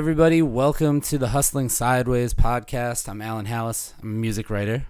everybody. Welcome to the Hustling Sideways podcast. I'm Alan Hallis. I'm a music writer.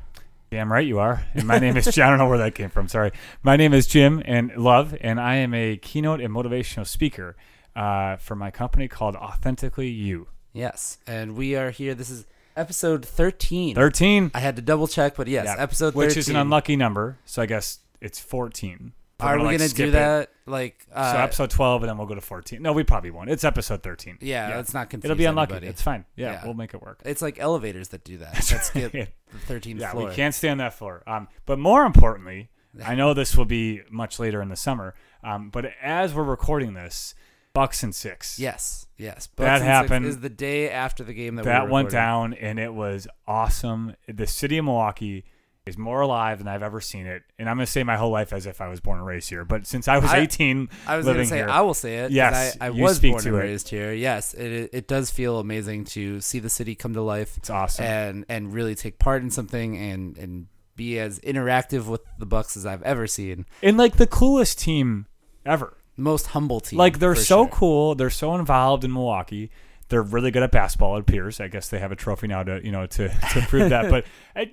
Damn right you are. And my name is Jim. I don't know where that came from. Sorry. My name is Jim and Love, and I am a keynote and motivational speaker uh, for my company called Authentically You. Yes, and we are here. This is episode 13. 13. I had to double check, but yes, Yeah, episode 13. Which is an unlucky number, so I guess it's 14. Are we like, going to skip do it. that? Like, uh, so episode 12, and then we'll go to 14. No, we probably won't. It's episode 13. yeah, let's not confuse It'll be unlucky. anybody. It's fine. Yeah, Yeah. we'll make it work. It's like elevators that do that. That skip Yeah. the 13th Yeah, floor. we can't stay on that floor. Um, but more importantly, I know this will be much later in the summer. Um, but as we're recording this, Bucks and six. Yes, yes. That Bucks Six happened. Is the day after the game that, we that were went down, and it was awesome. The city of Milwaukee is more alive than I've ever seen it, and I'm gonna say my whole life as if I was born and raised here. But since I was I- 18, I was going to say here, I will say it. Yes, I, I was born to and it. raised here. Yes, it it does feel amazing to see the city come to life it's awesome. and and really take part in something and and be as interactive with the Bucks as I've ever seen. and like the coolest team ever. Most humble team. Like they're so sure. cool. They're so involved in Milwaukee. They're really good at basketball. It appears. I guess they have a trophy now to you know to, to prove that. But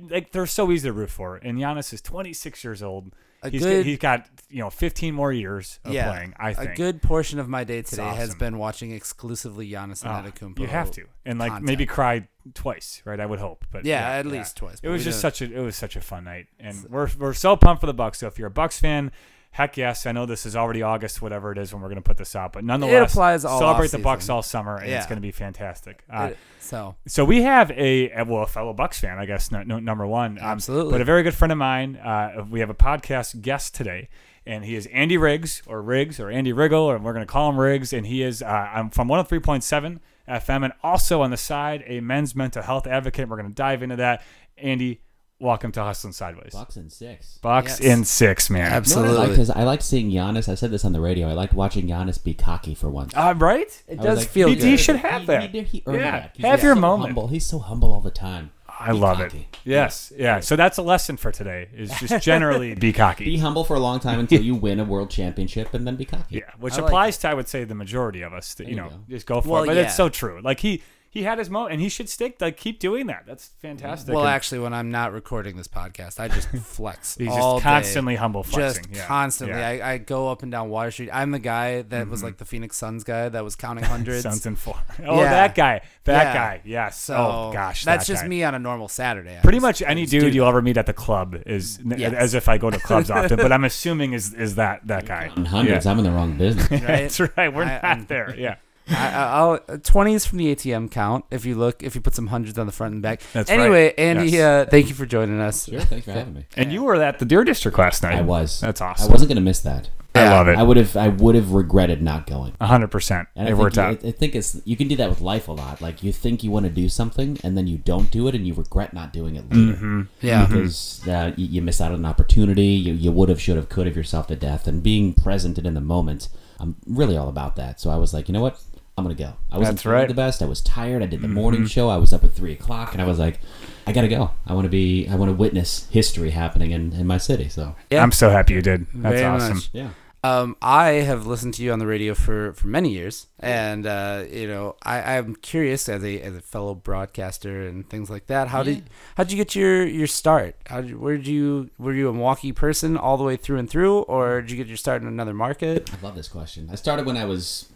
like they're so easy to root for. And Giannis is 26 years old. A He's good- he's got you know 15 more years of Yeah, playing. I think a good portion of my day today has been watching exclusively Giannis Oh, Antetokounmpo. you have to, and like maybe cry twice, right? I would hope, but Yeah, at least twice, It was just don't- such a it was such a fun night, and we're we're so pumped for the Bucks. So if you're a Bucks fan, heck yes, I know this is already August, whatever it is when we're going to put this out, but nonetheless, it applies all celebrate the. Bucks all summer, and it's going to be fantastic. Uh, It- so so we have a, a- well, a fellow Bucks fan, I guess, no, no, number one, um, Absolutely. but a very good friend of mine. Uh, we have a podcast guest today, and he is Andy Riggs or Riggs or Andy Riggle, or we're going to call him Riggs, and he is uh, I'm from 103.7 FM, and also on the side a men's mental health advocate. We're going to dive into that. Andy, welcome to Hustling Sideways. Bucks in six. Bucks Yes. in six, man. You know I absolutely. liked is I like seeing Giannis. I said this on the radio. I liked watching Giannis be cocky for once. Uh, right? it I was does like, feel he- good. he should have He- that. He, he earned Yeah, that. He's have your so moment. Humble. He's so humble all the time. I Be love cocky. it. Yes, yeah. So that's a lesson for today. Is just generally be cocky. Be humble for a long time until you win a world championship, and then be cocky. Yeah, which I like applies to I would say the majority of us. That, you There know, you go. just go for Well, it. But yeah. it's so true. Like he he had his moment, and he should stick. Like keep doing that. That's fantastic. well, And actually, when I'm not recording this podcast, I just flex he's all just day. constantly humble flexing. just yeah. constantly. Yeah. Mm-hmm. I, I go up and down Water Street. I'm the guy that was like the Phoenix Suns guy that was counting hundreds. Suns and four. Oh, Yeah. that guy. That Yeah. guy. Yes. so oh gosh. that's that just guy. me on a normal Saturday. I Pretty just- much any just dude you'll ever meet at the club is Yes. as if I go to clubs often, but I'm assuming is is that that guy. Hundreds, Yeah. I'm in the wrong business. Right? That's right. We're I- not I'm- there. Yeah. I, I- I'll twenties from the ATM count. If you look, if you put some hundreds on the front and back. That's anyway, right. Andy, Yes. uh, thank you for joining us. Sure, thanks for having me. And you were at the Deer District last night. I was. That's awesome. I wasn't gonna miss that. I Yeah. love it. I would have. I would have regretted not going. hundred percent. It I worked think, out. I, I think it's you can do that with life a lot. Like you think you want to do something, and then you don't do it, and you regret not doing it later. Mm-hmm. Yeah. because uh, you, you miss out on an opportunity. You, you would have, should have, could have yourself to death. And being present and in the moment, I'm really all about that. So I was like, you know what? I'm gonna go. I wasn't That's right. Mm-hmm. the best. I was tired. I did the morning show. I was up at three o'clock, and I was like, I gotta go. I want to be. I want to witness history happening in, in my city. So Yeah. I'm so happy you did. That's Very awesome. much. yeah, Um, I have listened to you on the radio for, for many years, and uh, you know, I, I'm curious as a as a fellow broadcaster and things like that. How did how did you get your your start? How did, where did you were you a Milwaukee person all the way through and through, or did you get your start in another market? I love this question. I started when I was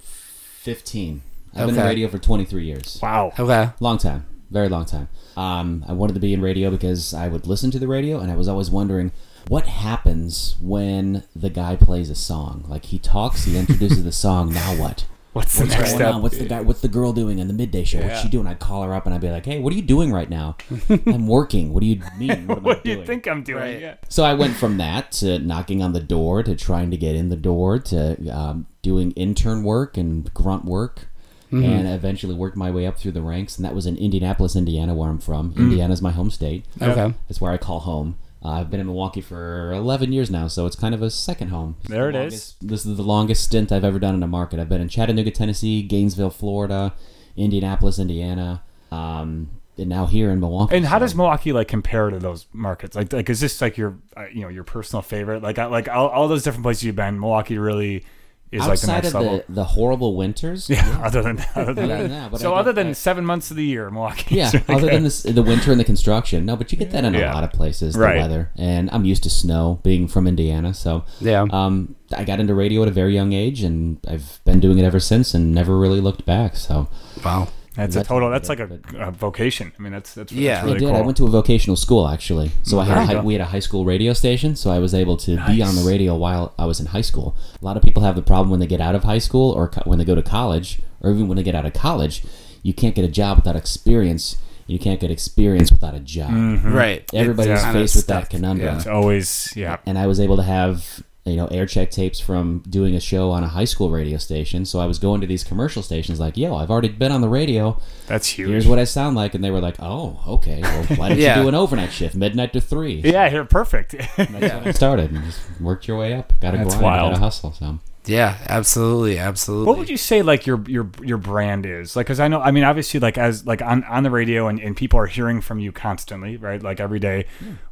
15. I've been in Okay. radio for 23 years. Wow. Okay, Long time, very long time. Um, I wanted to be in radio because I would listen to the radio, and I was always wondering what happens when the guy plays a song. Like he talks, he introduces the song. Now what? What's the What's next going step? on? What's the guy? What's the girl doing in the midday show? What's she doing? I'd call her up and I'd be like, "Hey, what are you doing right now? I'm working. What do you mean? What what do you doing?" think I'm doing? Right. Yeah. So I went from that to knocking on the door to trying to get in the door to um, doing intern work and grunt work. Mm-hmm. And eventually worked my way up through the ranks, and that was in Indianapolis, Indiana, where I'm from. Mm. Indiana's my home state. okay. That's where I call home. Uh, I've been in Milwaukee for 11 years now, so it's kind of a second home. There the it longest- This is the longest stint I've ever done in a market. I've been in Chattanooga, Tennessee, Gainesville, Florida, Indianapolis, Indiana, um, and now here in Milwaukee. And how does Milwaukee like compare to those markets? Like, like is this like your, uh, you know, your personal favorite? Like, I- like all, all those different places you've been, Milwaukee really is like the Outside next of level. the, the horrible winters, yeah, other than other than that. but so I other get than that. seven months of the year, Milwaukee. Yeah, other than this, the winter and the construction. No, but you get that in a lot of places, the Right. weather. And I'm used to snow, being from Indiana. So Yeah. um, I got into radio at a very young age, and I've been doing it ever since, and never really looked back. So Wow. That's a total. That's like a, a vocation. I mean, that's that's, Yeah. that's I really did. cool. I went to a vocational school actually. So I had a high, we had a high school radio station, so I was able to be on the radio while I was in high school. A lot of people have the problem when they get out of high school or co- when they go to college, or even when they get out of college, you can't get a job without experience. You can't get experience without a job. Mm-hmm. Right. Everybody's It's faced with that stuck. conundrum. it's always yeah. and I was able to have you know air check tapes from doing a show on a high school radio station. So I was going to these commercial stations like, "Yo, I've already been on the radio. That's huge. Here's what I sound like," and they were like, "Oh, okay. Well, why don't Yeah. you do an overnight shift, midnight to 3? yeah, here perfect. I started and just worked your way up. Got to That's grind, wild. to hustle. So Yeah, absolutely, absolutely. What would you say like your your your brand is? Like cuz I know I mean obviously like as like on on the radio and, and people are hearing from you constantly, right? Like every day.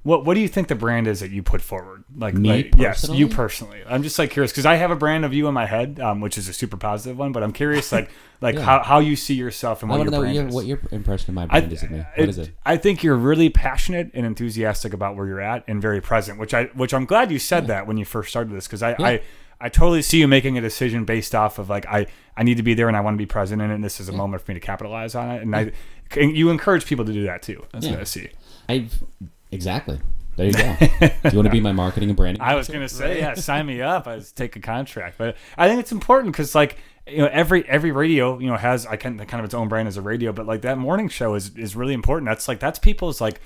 What what do you think the brand is that you put forward? Like Me like, yes, you personally. I'm just like curious cuz I have a brand of you in my head, um, which is a super positive one, but I'm curious like like Yeah. how, how you see yourself and what your know brand is. what your impression of my I, brand is of me. What is it? I think you're really passionate and enthusiastic about where you're at and very present, which I which I'm glad you said that when you first started this because I, I I totally see you making a decision based off of like I I need to be there and I want to be present in it and this is a moment for me to capitalize on it and I and you encourage people to do that too. That's Yeah. what I see. I've exactly. There you go. do you want to be my marketing and branding? I was gonna say yeah, sign me up. I was take a contract, but I think it's important because like you know every every radio you know has I can kind of its own brand as a radio, but like that morning show is is really important. That's like that's people's like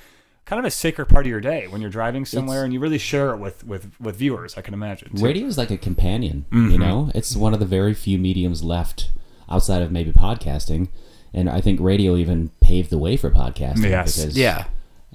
kind of a sacred part of your day when you're driving somewhere and you really share it with with with viewers. I can imagine. too. radio is like a companion Mm-hmm. you know it's one of the very few mediums left outside of maybe podcasting and i think radio even paved the way for podcasting Yes. because Yeah.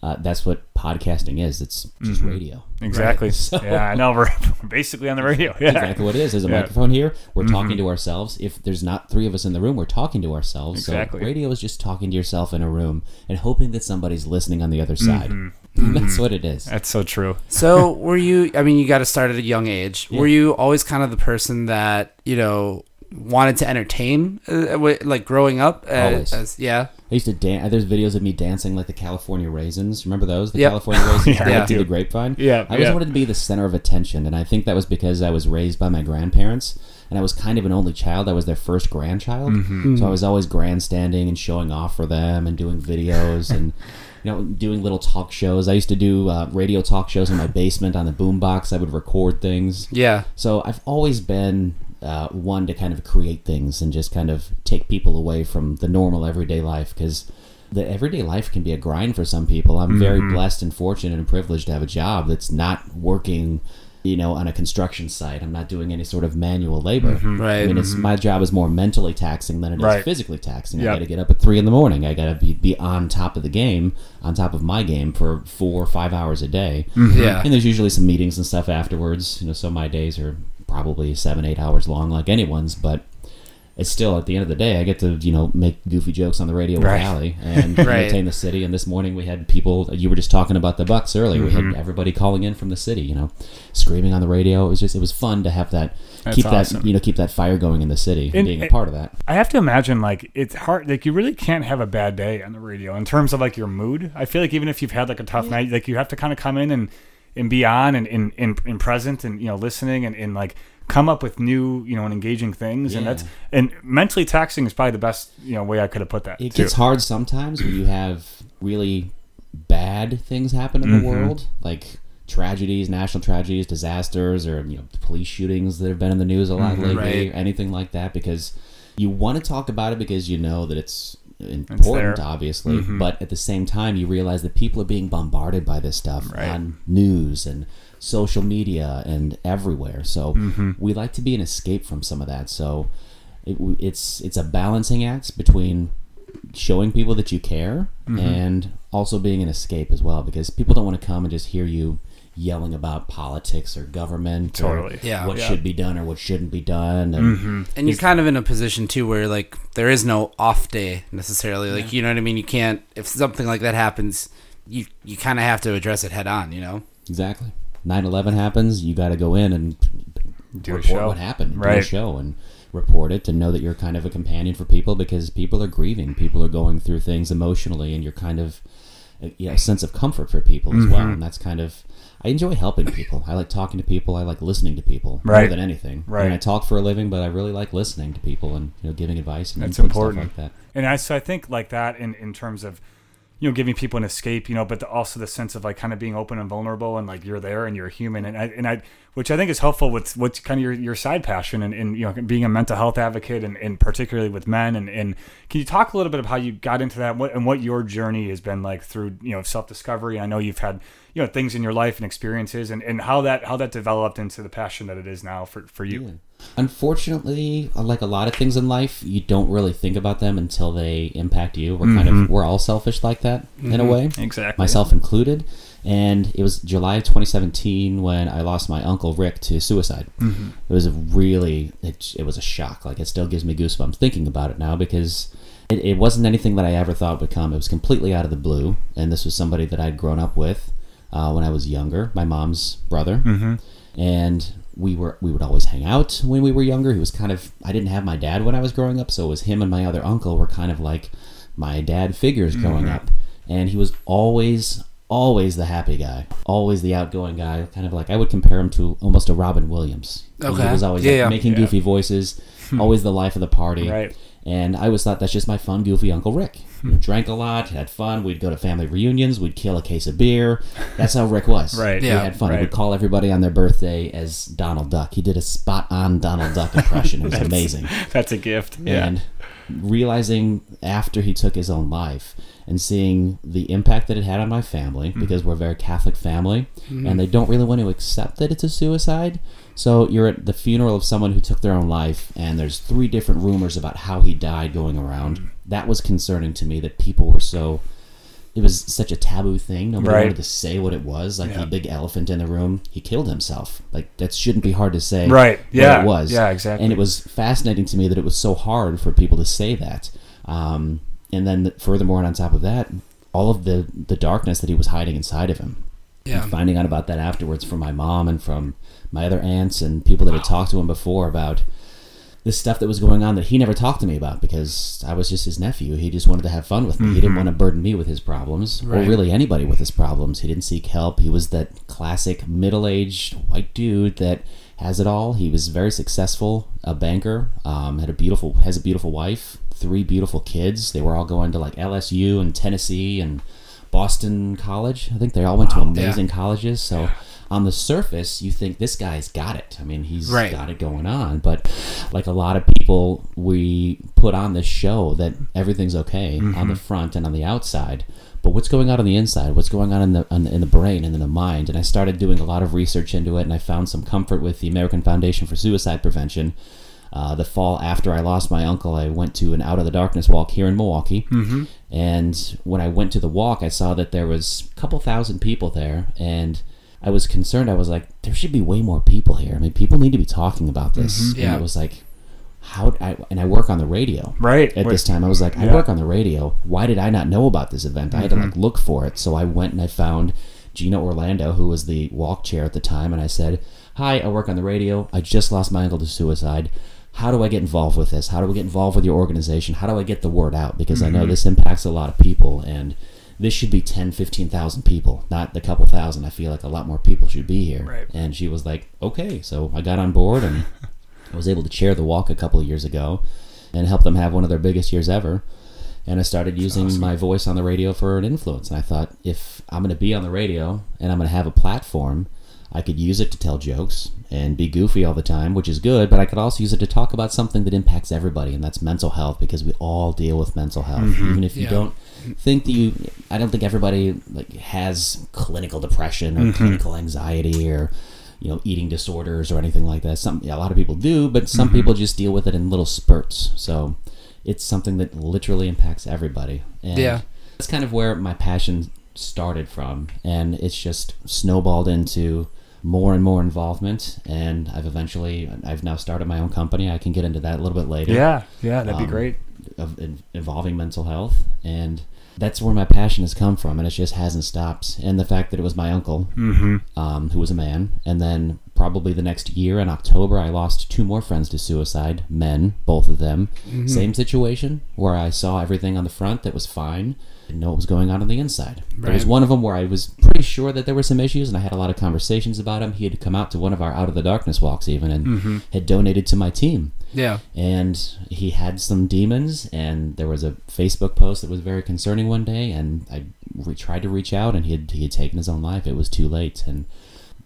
Uh, that's what podcasting is it's just radio Exactly. So- Yeah, I know. We're basically on the radio. Yeah. exactly what it is there's a Yeah. Mm-hmm. microphone here we're talking to ourselves if there's not three of us in the room we're talking to ourselves Exactly. so radio is just talking to yourself in a room and hoping that somebody's listening on the other side Mm-hmm. that's what it is That's so true. So were you? I mean, you got to start at a young age. Were you always kind of the person that you know wanted to entertain, uh, like growing up? Uh, Always. As, yeah. I used to dance. There's videos of me dancing like the California Raisins. Remember those? The Yep. California Raisins Yeah, yeah, I through the grapevine. Yeah, I always yeah. wanted to be the center of attention, and I think that was because I was raised by my grandparents, and I was kind of an only child. I was their first grandchild, Mm-hmm. so I was always grandstanding and showing off for them and doing videos and. You know, doing little talk shows. I used to do uh, radio talk shows in my basement on the boombox. I would record things. Yeah. So I've always been uh, one to kind of create things and just kind of take people away from the normal everyday life because the everyday life can be a grind for some people. I'm very mm-hmm. blessed and fortunate and privileged to have a job that's not working, you know, on a construction site. I'm not doing any sort of manual labor. Mm-hmm. Right. I mean, it's mm-hmm. my job is more mentally taxing than it is Right. physically taxing. Yep. I got to get up at three in the morning. I got to be, be on top of the game, on top of my game for four or five hours a day. Yeah. And there's usually some meetings and stuff afterwards. You know, so my days are probably seven, eight hours long, like anyone's. But it's still at the end of the day, I get to you know make goofy jokes on the radio Right. with Allie and Right. entertain the city. And this morning we had people. You were just talking about the Bucks earlier. We Mm-hmm. had everybody calling in from the city. You know, screaming on the radio. It was just it was fun to have that That's keep awesome. that you know keep that fire going in the city and, And- being a and- part of that. I have to imagine like it's hard like you really can't have a bad day on the radio in terms of like your mood. I feel like even if you've had like a tough night, like you have to kind of come in and and be on and in and, and, present and you know listening and, and like come up with new you know and engaging things and that's and mentally taxing is probably the best you know way I could have put that. It too. gets hard sometimes when you have really bad things happen in the Mm-hmm. world, like tragedies, national tragedies, disasters, or you know, police shootings that have been in the news a lot Mm-hmm. lately, Right. anything like that, because you want to talk about it because you know that it's important, obviously, Mm-hmm. but at the same time, you realize that people are being bombarded by this stuff Right. on news and social media and everywhere. So Mm-hmm. we like to be an escape from some of that. So it, it's it's a balancing act between showing people that you care Mm-hmm. and also being an escape as well because people don't want to come and just hear you yelling about politics or government Totally. or Yeah. what Yeah. should be done or what shouldn't be done and Mm-hmm. And you're kind of in a position too where like there is no off day necessarily. Like you know what I mean. You can't if something like that happens, you you kind of have to address it head on. You know. exactly 9-11 happens you got to go in and Do a report show. what happened, and do Right. a show, and report it, to know that you're kind of a companion for people because people are grieving, people are going through things emotionally, and you're kind of a, you know, a sense of comfort for people as Mm-hmm. well. And that's kind of I enjoy helping people. I like talking to people. I like listening to people more than anything. I Right. mean, I talk for a living, but I really like listening to people and you know giving advice and That's important. like that. And I so I think like that in in terms of you know giving people an escape, you know, but the, also the sense of like kind of being open and vulnerable and like you're there and you're human. And I and I which I think is helpful with what's kind of your, your side passion and, and you know being a mental health advocate and, and particularly with men. And, and can you talk a little bit of how you got into that? And what, and what your journey has been like through you know self discovery I know you've had you know things in your life and experiences and, and how that how that developed into the passion that it is now for, for you Unfortunately, like a lot of things in life, you don't really think about them until they impact you. We're kind of we're all selfish like that in a way, exactly myself included. And it was July of 2017 when I lost my uncle Rick to suicide. Mm-hmm. It was a really it, it was a shock. Like it still gives me goosebumps thinking about it now because it, it wasn't anything that I ever thought would come. It was completely out of the blue, and this was somebody that I'd grown up with uh, when I was younger, my mom's brother, Mm-hmm. and we were we would always hang out when we were younger. He was kind of I didn't have my dad when I was growing up, so it was him and my other uncle were kind of like my dad figures growing Mm-hmm. up, and he was always always the happy guy, always the outgoing guy. Kind of like I would compare him to almost a Robin Williams. Okay. he was always Yeah, like, yeah. making Yeah. goofy voices, always the life of the party. right And I always thought that's just my fun, goofy Uncle Rick. You drank a lot, had fun. We'd go to family reunions. We'd kill a case of beer. That's how Rick was. Right. We Yeah. had fun. Right. He would call everybody on their birthday as Donald Duck. He did a spot on Donald Duck impression. It was That's- amazing. that's a gift yeah And realizing after he took his own life and seeing the impact that it had on my family Mm-hmm. because we're a very Catholic family and they don't really want to accept that it's a suicide. So you're at the funeral of someone who took their own life and there's three different rumors about how he died going around. Mm-hmm. That was concerning to me that people were so it was such a taboo thing. Nobody Right. wanted to say what it was. Like Yeah. the big elephant in the room, he killed himself. Like that shouldn't be hard to say. Right. what Yeah. it was. Yeah, exactly. And it was fascinating to me that it was so hard for people to say that. Um, and then furthermore, and on top of that, all of the the darkness that he was hiding inside of him. Yeah. And finding out about that afterwards from my mom and from my other aunts and people that had talked to him before about this stuff that was going on that he never talked to me about because I was just his nephew. He just wanted to have fun with me. He didn't want to burden me with his problems or really anybody with his problems. He didn't seek help. He was that classic middle-aged white dude that has it all. He was very successful, a banker, um, had a beautiful has a beautiful wife, three beautiful kids. They were all going to like LSU and Tennessee and Boston College. I think they all went to amazing colleges. So on the surface, you think this guy's got it. I mean, he's Right. got it going on. But like a lot of people, we put on this show that everything's okay on the front and on the outside. But what's going on on the inside? What's going on in the, on the in the brain and in the mind? And I started doing a lot of research into it, and I found some comfort with the American Foundation for Suicide Prevention. Uh, the fall after I lost my uncle, I went to an Out of the Darkness walk here in Milwaukee. Mm-hmm. And when I went to the walk, I saw that there was a couple thousand people there, and I was concerned. I was like, there should be way more people here. I mean, people need to be talking about this. Mm-hmm. Yeah. And it was like, how? I, and I work on the radio. Right. At Wait. this time, I was like, I Yeah. work on the radio. Why did I not know about this event? I had to mm-hmm. like look for it. So I went and I found Gina Orlando, who was the walk chair at the time, and I said, Hi, I work on the radio. I just lost my uncle to suicide. How do I get involved with this? How do I get involved with your organization? How do I get the word out? Because I know mm-hmm. this impacts a lot of people and this should be 10, 15,000 people, not the couple thousand. I feel like a lot more people should be here. Right. And she was like, okay. So I got on board and I was able to chair the walk a couple of years ago and help them have one of their biggest years ever. And I started using my voice on the radio for an influence. And I thought, if I'm going to be on the radio and I'm going to have a platform, I could use it to tell jokes and be goofy all the time, which is good, but I could also use it to talk about something that impacts everybody, and that's mental health, because we all deal with mental health. Mm-hmm. Even if you Yeah. don't think that you, I don't think everybody like has clinical depression or clinical anxiety or you know eating disorders or anything like that. Some a lot of people do, but some people just deal with it in little spurts. So it's something that literally impacts everybody. And Yeah. that's kind of where my passion started from, and it's just snowballed into more and more involvement. And I've eventually, I've now started my own company. I can get into that a little bit later Yeah. Yeah. That'd be Um, great. Of in, involving mental health and that's where my passion has come from and it just hasn't stopped and the fact that it was my uncle Mm-hmm. um, who was a man and then probably the next year in October, I lost two more friends to suicide, men, both of them. Mm-hmm. Same situation where I saw everything on the front that was fine, didn't know what was going on on the inside. There was one of them where I was pretty sure that there were some issues, and I had a lot of conversations about him. He had come out to one of our Out of the Darkness walks, even, and Mm-hmm. had donated to my team Yeah. and he had some demons and there was a facebook post that was very concerning one day and i re- tried to reach out and he had, he had taken his own life it was too late and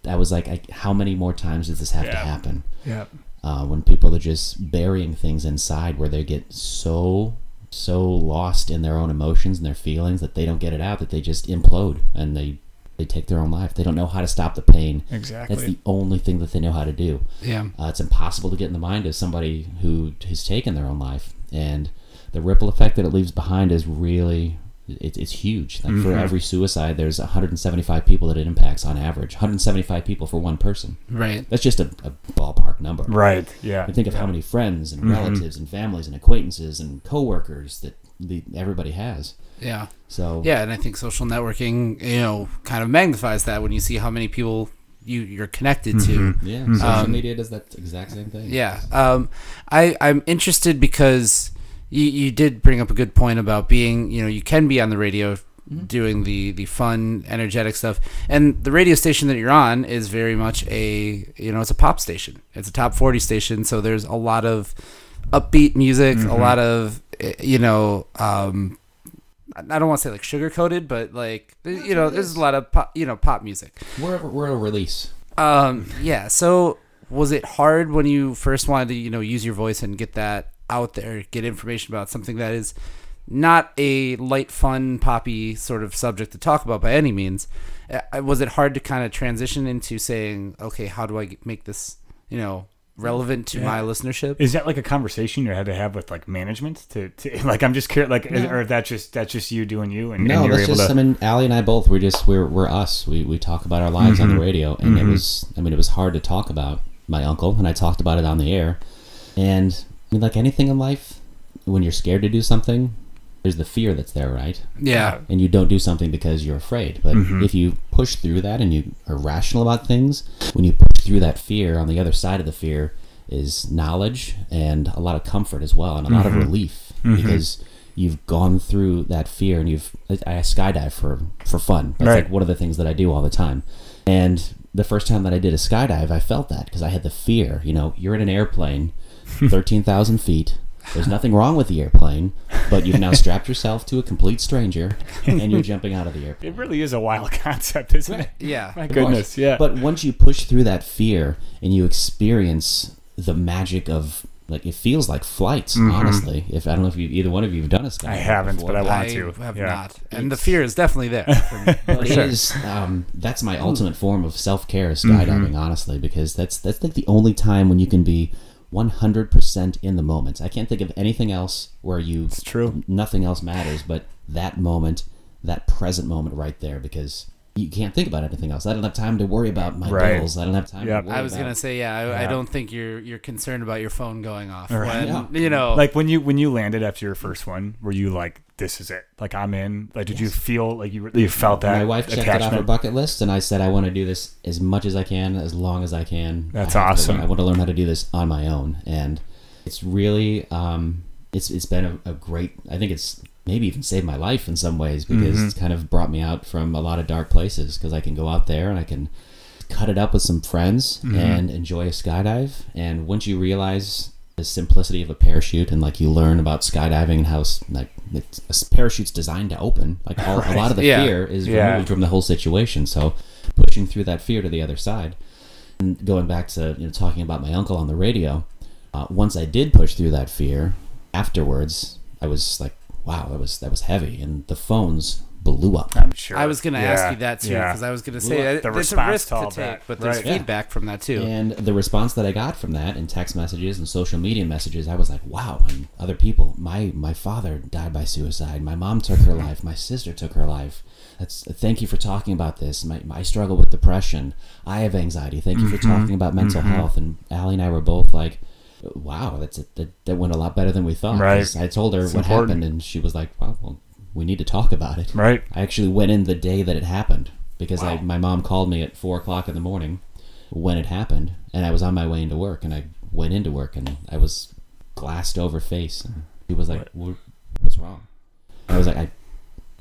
i was like I, how many more times does this have to happen Yeah. uh, when people are just burying things inside where they get so so lost in their own emotions and their feelings that they don't get it out that they just implode and they they take their own life they don't know how to stop the pain Exactly. that's the only thing that they know how to do Yeah. uh, it's impossible to get in the mind of somebody who has taken their own life, and the ripple effect that it leaves behind is really it, it's huge. Like for every suicide, there's 175 people that it impacts on average. 175 people for one person. Right. That's just a, a ballpark number. right. Yeah. And think of how many friends and relatives and families and acquaintances and coworkers that the, everybody has. Yeah. So Yeah, and I think social networking, you know, kind of magnifies that when you see how many people you you're connected to. yeah, social Um, media does that exact same thing. Yeah. Um, I I'm interested because you you did bring up a good point about being you know you can be on the radio doing the the fun energetic stuff and the radio station that you're on is very much a you know it's a pop station it's a top 40 station so there's a lot of upbeat music a lot of you know um I don't want to say like sugar coated, but like you know, there's a lot of pop, you know pop music. We're we're a release. Um, yeah. So was it hard when you first wanted to, you know, use your voice and get that out there, get information about something that is not a light, fun, poppy sort of subject to talk about by any means? Uh, Was it hard to kind of transition into saying, okay, how do I make this, you know, relevant to my listenership? Is that like a conversation you had to have with like management to, to like I'm just curious like is, or that just that's just you doing you and, No, and you're that's able just. to I mean, Allie and I both. We're just. We're we're us. We we talk about our lives on the Mm-hmm. radio, and it was. I mean, it was hard to talk about my uncle, and I talked about it on the air. And I mean, like anything in life, when you're scared to do something, there's the fear that's there, right? yeah. And you don't do something because you're afraid. But Mm-hmm. if you push through that and you are rational about things, when you push through that fear, on the other side of the fear is knowledge and a lot of comfort as well, and a lot Mm-hmm. of relief because you've gone through that fear and you've. I I skydive for for fun. That's Right. like one of the things that I do all the time. And the first time that I did a skydive, I felt that because I had the fear. You know, you're in an airplane, thirteen thousand feet. There's nothing wrong with the airplane, but you've now strapped yourself to a complete stranger and you're jumping out of the airplane. it really is a wild concept, isn't it? Yeah. My goodness, yeah. But once you push through that fear and you experience the magic of like it feels like flights, honestly. If I don't know if you either one of you have done a skydive. Mm-hmm. I haven't, before, but I I want to. have Yeah. not, and the fear is definitely there. for me. But sure. is, um, that's my ultimate form of self care is skydiving, honestly, because that's that's like the only time when you can be 100% in the moment. I can't think of anything else where you It's true. nothing else matters but that moment, that present moment right there because you can't think about anything else. I don't have time to worry about my Right. bills. I don't have time Yep. to worry I was about gonna say, yeah, I, I don't think you're you're concerned about your phone going off Right. when Yeah. you know, Like when you when you landed after your first one, were you like, "This is it"? Like I'm in. Like, did you feel like you you felt that my wife checked it off her bucket list, and I said I want to do this as much as I can, as long as I can. That's I have to- awesome. I want to learn how to do this on my own, and it's really, um, it's it's been a, a great. I think it's maybe even saved my life in some ways because Mm-hmm. it's kind of brought me out from a lot of dark places because I can go out there and I can cut it up with some friends Mm-hmm. and enjoy a skydive. And once you realize the simplicity of a parachute and like you learn about skydiving and how like it's, a parachute's designed to open, like all, a lot of the Yeah. fear is Yeah. removed from the whole situation. So pushing through that fear to the other side. And going back to you know talking about my uncle on the radio, uh, once I did push through that fear, afterwards I was like, wow, that was that was heavy, and the phones blew up. I'm sure. I was gonna Yeah. ask you that too Yeah. because I was gonna say that uh, the there's a response risk to all to that. take, but there's Right. Yeah. feedback from that too. And the response that I got from that in text messages and social media messages, I was like, wow. And other people, my my father died by suicide. My mom took her life. My sister took her life. That's thank you for talking about this. My, I struggle with depression. I have anxiety. Thank you for mm-hmm. talking about mental mm-hmm. health. And Allie and I were both like, wow, that's a, that that went a lot better than we thought. Right. I told her It's what important. happened, and she was like, wow, well, we need to talk about it. Right. I actually went in the day that it happened because I, my mom called me at four o'clock in the morning, when it happened, and I was on my way into work, and I went into work, and I was glassed over face, and he was like, "What- "What's wrong?" I was like, "I,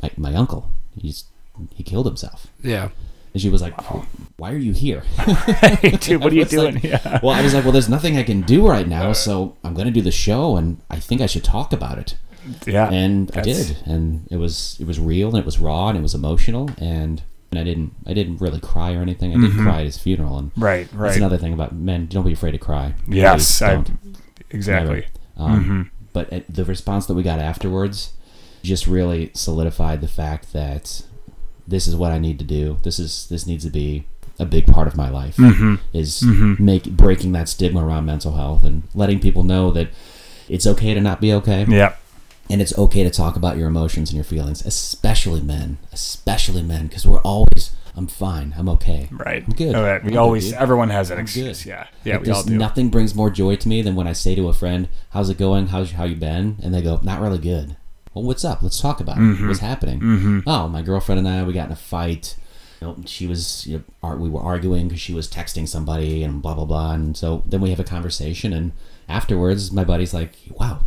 I my uncle, he's he killed himself." Yeah. And she was like, "Why are you here?" Dude, what are you It's like- doing? yeah. well, I was like, "Well, there's nothing I can do right now, so I'm going to do the show, and I think I should talk about it." Yeah. and I did, and it was it was real, and it was raw, and it was emotional, and, and I didn't I didn't really cry or anything. I did Mm-hmm. cry at his funeral, and Right, that's right. another thing about men. Don't be afraid to cry. Yes, I, exactly. Um, Mm-hmm. But the response that we got afterwards just really solidified the fact that this is what I need to do. This is this needs to be a big part of my life. Mm-hmm. Is make breaking that stigma around mental health and letting people know that it's okay to not be okay Yeah. and it's okay to talk about your emotions and your feelings, especially men, especially men, because we're always, I'm fine, I'm okay, Right. I'm good. All right. We I'm always, dude. everyone has an I'm excuse. good. Yeah. Yeah. Like, we all do. Nothing brings more joy to me than when I say to a friend, "How's it going? How's how you been?" And they go, "Not really good." Well, what's up? Let's talk about Mm-hmm. it. What's happening? Oh, my girlfriend and I, we got in a fight. You know, she was, you know, we were arguing because she was texting somebody and blah blah blah. And so then we have a conversation, and afterwards, my buddy's like, "Wow,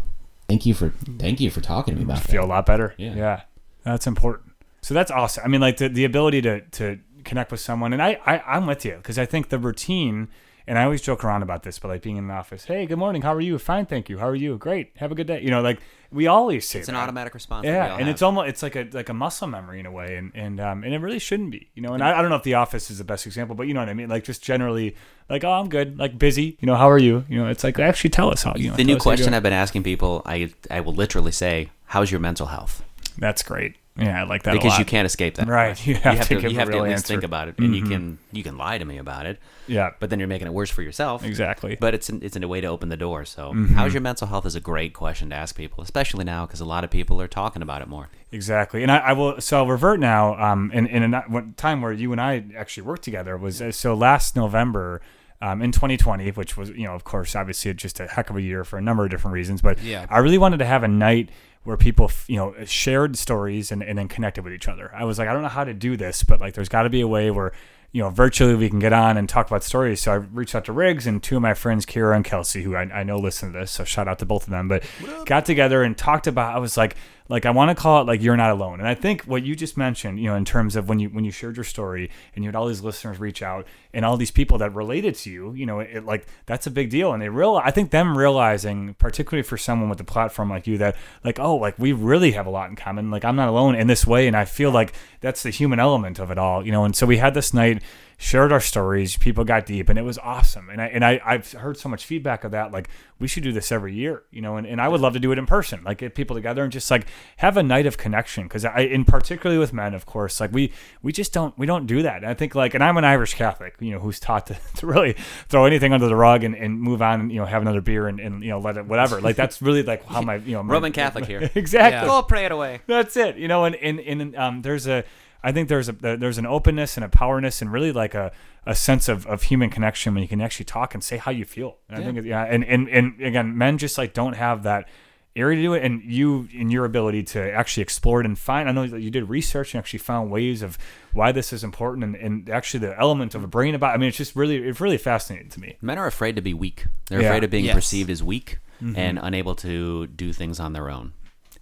thank you for thank you for talking to me about that." feel a lot better. Yeah. Yeah. That's important. So that's awesome. I mean, like the, the ability to, to connect with someone. And I, I, I'm with you because I think the routine, and I always joke around about this, but like being in the office, hey, good morning. How are you? Fine. Thank you. How are you? Great. Have a good day. You know, like we always say It's an automatic response. Yeah, and have. it's almost it's like a like a muscle memory in a way, and and um and it really shouldn't be, you know. And I, I don't know if the office is the best example, but you know what I mean. Like just generally, like oh I'm good, like busy, you know. How are you? You know, it's like actually tell us how you know. the new question. I've been asking people. I I will literally say, "How's your mental health?" That's great. Yeah, I like that a Because you can't escape that. Right, question. you have to to, you have to at least answer. Mm-hmm. think about it, and you can you can lie to me about it, Yeah, but then you're making it worse for yourself. exactly. But it's an, it's a way to open the door. So, Mm-hmm. how's your mental health is a great question to ask people, especially now because a lot of people are talking about it more. Exactly, and I, I will. So I'll revert now. Um, in in a time where you and I actually worked together was uh, so last November. Um, in 2020, which was, you know, of course, obviously just a heck of a year for a number of different reasons. But Yeah. I really wanted to have a night where people, you know, shared stories and, and then connected with each other. I was like, I don't know how to do this, but like, there's got to be a way where, you know, virtually we can get on and talk about stories. So I reached out to Riggs and two of my friends, Kira and Kelsey, who I, I know listen to this. So shout out to both of them. But got together and talked about. I was like, like I want to call it like you're not alone. And I think what you just mentioned, you know, in terms of when you when you shared your story and you had all these listeners reach out and all these people that related to you, you know, it, it like that's a big deal. And they real, I think them realizing, particularly for someone with a platform like you, that like oh, like we really have a lot in common. Like I'm not alone in this way, and I feel like that's the human element of it all, you know. And so we had this night shared our stories people got deep and it was awesome and I and I, I've heard so much feedback of that like we should do this every year you know and, and I would love to do it in person like get people together and just like have a night of connection because I in particularly with men of course like we we just don't we don't do that and I think like and I'm an Irish Catholic you know who's taught to, to really throw anything under the rug and, and move on and you know have another beer and, and you know let it whatever like that's really like how my you know my, Roman Catholic here. exactly Go pray it away. that's it. You know, and and, and um, there's a, I think there's a there's an openness and a powerness and really like a, a sense of, of human connection when you can actually talk and say how you feel. And I think yeah, and, and and again, men just like don't have that area to do it, and you in your ability to actually explore it and find. I know that you did research and actually found ways of why this is important and, and actually the element of a brain about. I mean, it's just really it's really fascinating to me. Men are afraid to be weak. They're Yeah. afraid of being Yes. perceived as weak mm-hmm. and unable to do things on their own.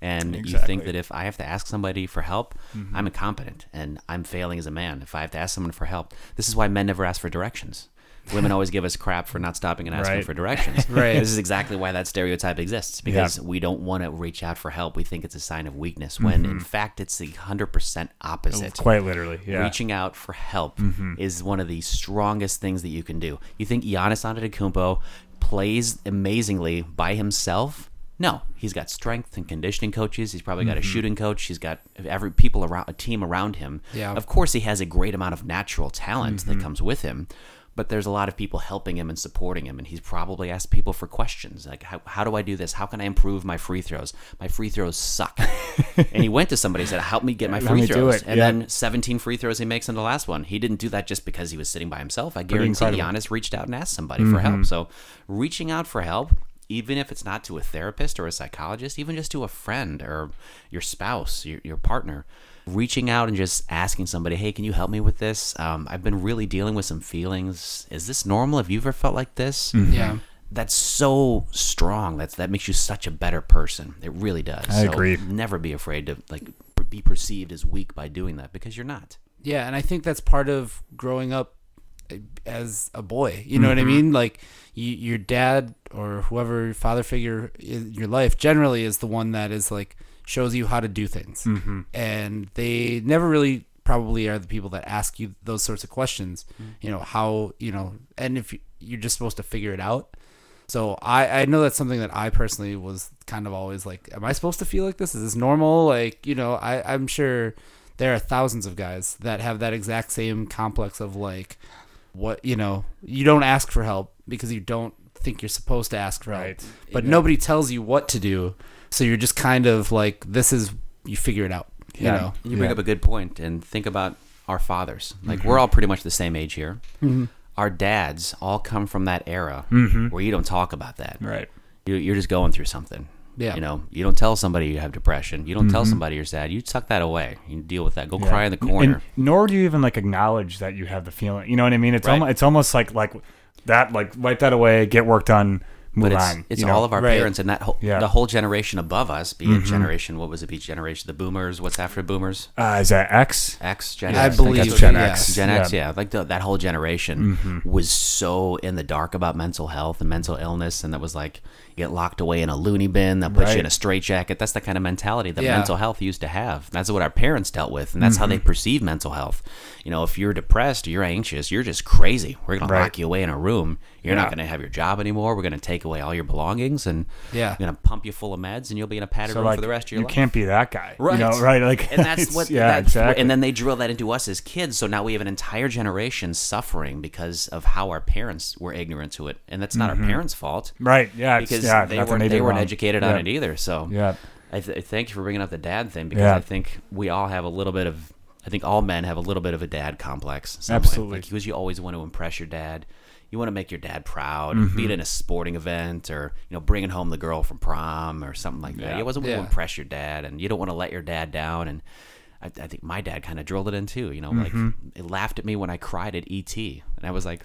And you Exactly. Mm-hmm. think that if I have to ask somebody for help, I'm incompetent and I'm failing as a man. If I have to ask someone for help, this is why men never ask for directions. Women always give us crap for not stopping and asking Right. for directions. Right. This is exactly why that stereotype exists because we don't want to reach out for help. We think it's a sign of weakness when in fact it's the 100% opposite Quite literally, yeah. reaching out for help is one of the strongest things that you can do. You think Giannis Antetokounmpo plays amazingly by himself? No, he's got strength and conditioning coaches. He's probably got a shooting coach. He's got every people around a team around him. Yeah. Of course, he has a great amount of natural talent that comes with him. But there's a lot of people helping him and supporting him, and he's probably asked people for questions like, "How, how do I do this? How can I improve my free throws? My free throws suck." and he went to somebody and said, "Help me get my free throws." And yeah. then 17 free throws he makes in the last one. He didn't do that just because he was sitting by himself. I guarantee incredible. Giannis reached out and asked somebody for help. So reaching out for help, even if it's not to a therapist or a psychologist, even just to a friend or your spouse, your, your partner, reaching out and just asking somebody, "Hey, can you help me with this? Um, I've been really dealing with some feelings. Is this normal? Have you ever felt like this?" Yeah. That's so strong. That's that makes you such a better person. It really does. I So agree. Never be afraid to like be perceived as weak by doing that because you're not. Yeah, and I think that's part of growing up uh, as a boy. You know what I mean? Like you, your dad or whoever father figure in your life generally is the one that is like shows you how to do things, mm-hmm. and they never really probably are the people that ask you those sorts of questions. You know how you know, and if you- you're just supposed to figure it out. So I, I know that's something that I personally was kind of always like, am I supposed to feel like this? Is this normal? Like, you know, I, I'm sure there are thousands of guys that have that exact same complex of like, what, you know, you don't ask for help because you don't think you're supposed to ask for Right. help. But nobody tells you what to do. So you're just kind of like, this is, you figure it out, you Yeah. know? You bring Yeah. up a good point, and think about our fathers. Like mm-hmm. we're all pretty much the same age here. Mm-hmm. Our dads all come from that era mm-hmm. where you don't talk about that. Right. You, you're just going through something. Yeah. You know, you don't tell somebody you have depression. You don't tell somebody you're sad. You tuck that away. You deal with that. Go cry in the corner. and nor do you even like acknowledge that you have the feeling. You know what I mean? It's Right. almost it's almost like like that. Like wipe that away, get work done, move but it's, on. it's you know? all of our Right. parents and that whole, Yeah. the whole generation above us, be it generation, what was it, be generation, the boomers, what's after boomers? Uh, is that X? X, Gen I X. believe that's Gen yeah. X. Gen X, Yeah. yeah, like the, that whole generation was so in the dark about mental health and mental illness, and that was like you get locked away in a loony bin that puts you in a straitjacket. That's the kind of mentality that Yeah. mental health used to have. That's what our parents dealt with, and that's how they mm-hmm. perceive mental health. You know, if you're depressed you're anxious, you're just crazy. We're gonna Right. lock you away in a room. You're Yeah. not gonna have your job anymore. We're gonna take away all your belongings, and Yeah. we're gonna pump you full of meds, and you'll be in a padded So room like for the rest of your you life. You can't be that guy. Right. You know, right. Like and that's what Yeah, that's exactly. and then they drill that into us as kids so now we have an entire generation suffering because of how our parents were ignorant to it and that's not our mm-hmm. parents fault right. Yeah. It's, because yeah. they weren't they weren't wrong. educated yeah. on it either so Yeah. I, th- I thank you for bringing up the dad thing because Yeah. I think we all have a little bit of I think all men have a little bit of a dad complex some way. Absolutely. like because you always want to impress your dad you want to make your dad proud Mm-hmm. be it in a sporting event or you know bringing home the girl from prom or something like that Yeah. you always want Yeah. to impress your dad and you don't want to let your dad down and I, I think my dad kind of drilled it in too. You know, Mm-hmm. like it laughed at me when I cried at ET, and I was like,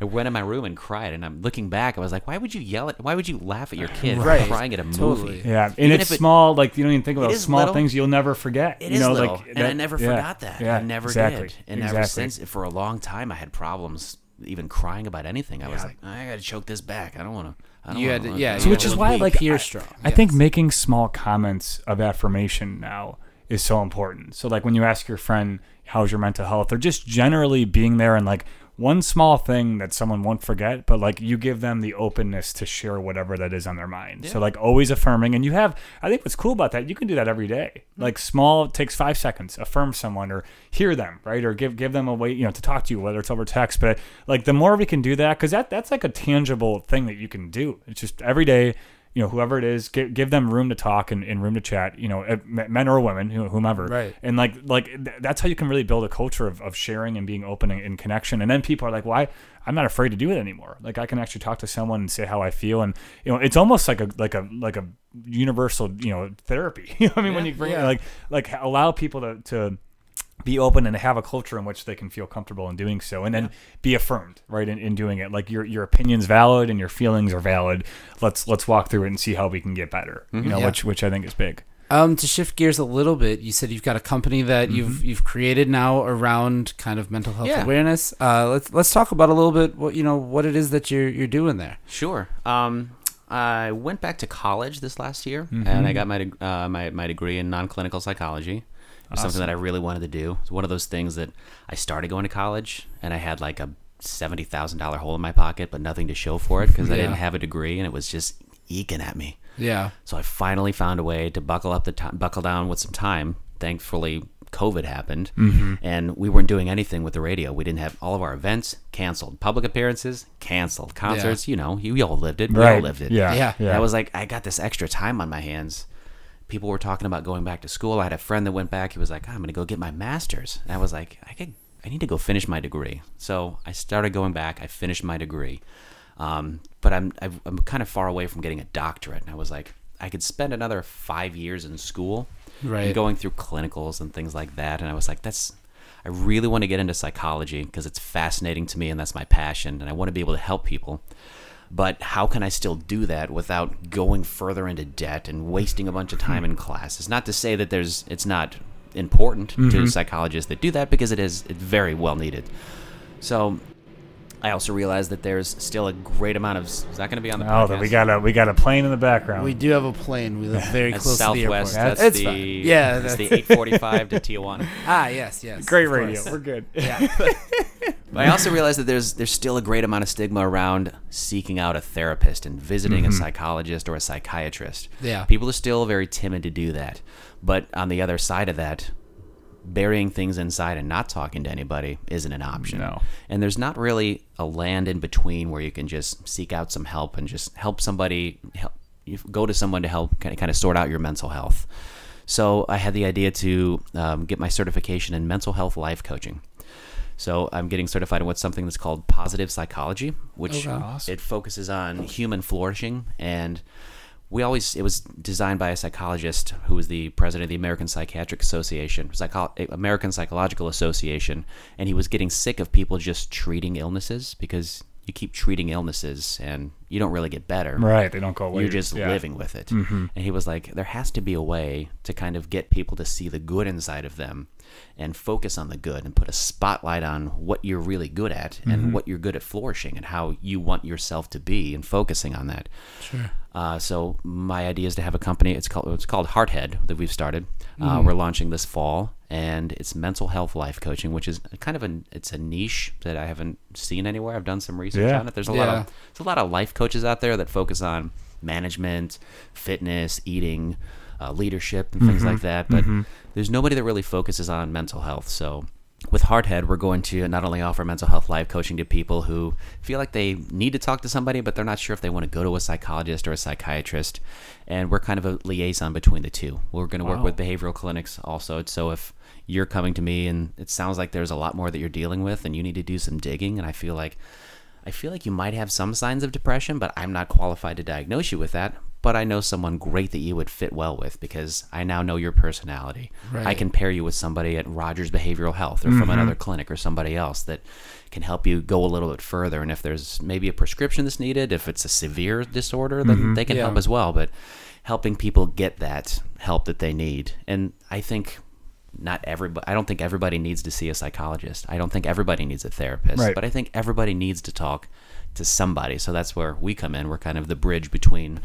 I went in my room and cried. And I'm looking back, I was like, why would you yell at? Why would you laugh at your kid for Right. crying at a Totally. movie? Yeah, and Even it's if it- small. Like you don't even think about small little. things you'll never forget. It you is know, little, like and I never yeah, forgot that. Yeah, I never exactly. did, and exactly. ever since, for a long time, I had problems even crying about anything. I was like, I gotta choke this back. I don't want to. I don't You wanna, had to- yeah, don't you which had is why, be like, peer I, strong. I think making small comments of affirmation now is so important. So, like, when you ask your friend, "How's your mental health?" or just generally being there and like one small thing that someone won't forget, but like you give them the openness to share whatever that is on their mind. So, like, always affirming, and you have. I think what's cool about that, you can do that every day. Hmm. Like, small takes five seconds. Affirm someone or hear them, right, or give give them a way, you know, to talk to you, whether it's over text. But like, the more we can do that, because that that's like a tangible thing that you can do. It's just every day you know, whoever it is, give, give them room to talk and, and room to chat, you know, men or women, whomever. Right. And like, like th- that's how you can really build a culture of, of sharing and being open and, and connection. And then people are like, why? I'm not afraid to do it anymore. Like I can actually talk to someone and say how I feel. And, you know, it's almost like a, like a, like a universal, you know, therapy. you know what I mean? when you bring Yeah. like, like allow people to, to, be open and have a culture in which they can feel comfortable in doing so and then be affirmed right in, in doing it like your your opinion's valid and your feelings are valid let's let's walk through it and see how we can get better you know Yeah. which which i think is big Um, to shift gears a little bit, you said you've got a company that you've you've created now around kind of mental health Yeah. awareness. Uh, let's let's talk about a little bit what you know what it is that you're you're doing there. Sure. Um, I went back to college this last year, and I got my uh, my my degree in non clinical psychology. It was something that I really wanted to do. It's one of those things that I started going to college, and I had like a seventy thousand dollar hole in my pocket, but nothing to show for it because I didn't have a degree, and it was just eking at me. Yeah. So I finally found a way to buckle up the time, buckle down with some time. Thankfully, COVID happened, mm-hmm. and we weren't doing anything with the radio. We didn't have all of our events canceled, public appearances canceled, concerts. You know, you, you all lived it. We all lived it. yeah Yeah. And I was like, I got this extra time on my hands. People were talking about going back to school. I had a friend that went back. He was like, I'm going to go get my master's. And I was like, I could, I need to go finish my degree. So I started going back. I finished my degree. Um, but I'm, I'm kind of far away from getting a doctorate. And I was like, I could spend another five years in school Right. and going through clinicals and things like that. And I was like, that's, I really want to get into psychology because it's fascinating to me and that's my passion. And I want to be able to help people. But how can I still do that without going further into debt and wasting a bunch of time in class? It's not to say that there's, it's not important to mm-hmm. psychologists that do that because it is it's very well needed. So I also realized that there's still a great amount of. Is that going to be on the Oh, podcast? we got a we got a plane in the background. We do have a plane. We live very That's close Southwest. to the airport. That's it's the fine. Yeah, that's that's, the 845 to Tijuana. ah, yes, yes. Great radio. course. We're good. But I also realized that there's there's still a great amount of stigma around seeking out a therapist and visiting a psychologist or a psychiatrist. Yeah. People are still very timid to do that. But on the other side of that, burying things inside and not talking to anybody isn't an option. No. And there's not really a land in between where you can just seek out some help and just help somebody help you go to someone to help kind of, kind of sort out your mental health. So I had the idea to um, get my certification in mental health life coaching. So I'm getting certified in what's something that's called positive psychology, which. Awesome. it focuses on human flourishing and we always it was designed by a psychologist who was the president of the American Psychiatric Association, Psycho- eh, American Psychological Association, and he was getting sick of people just treating illnesses because you keep treating illnesses and you don't really get better. Right. They don't go away. You're just Yeah. living with it. And he was like, there has to be a way to kind of get people to see the good inside of them and focus on the good and put a spotlight on what you're really good at and what you're good at flourishing and how you want yourself to be and focusing on that. Sure. Uh, so my idea is to have a company. It's called it's called Hearthead that we've started. Uh, we're launching this fall, and it's mental health life coaching, which is kind of an it's a niche that I haven't seen anywhere. I've done some research Yeah. on it. There's a lot of there's a lot of life coaches out there that focus on management, fitness, eating, uh, leadership, and things like that. But there's nobody that really focuses on mental health. So with Hearthead, we're going to not only offer mental health life coaching to people who feel like they need to talk to somebody, but they're not sure if they want to go to a psychologist or a psychiatrist. And we're kind of a liaison between the two. We're going to work with behavioral clinics also. So if you're coming to me and it sounds like there's a lot more that you're dealing with and you need to do some digging, and I feel like I feel like you might have some signs of depression, but I'm not qualified to diagnose you with that. But I know someone great that you would fit well with because I now know your personality. I can pair you with somebody at Rogers Behavioral Health or from mm-hmm. another clinic or somebody else that can help you go a little bit further. And if there's maybe a prescription that's needed, if it's a severe disorder, then mm-hmm. they can Yeah. help as well. But helping people get that help that they need. And I think not everybody I don't think everybody needs to see a psychologist. I don't think everybody needs a therapist, Right. but I think everybody needs to talk to somebody. So that's where we come in. We're kind of the bridge between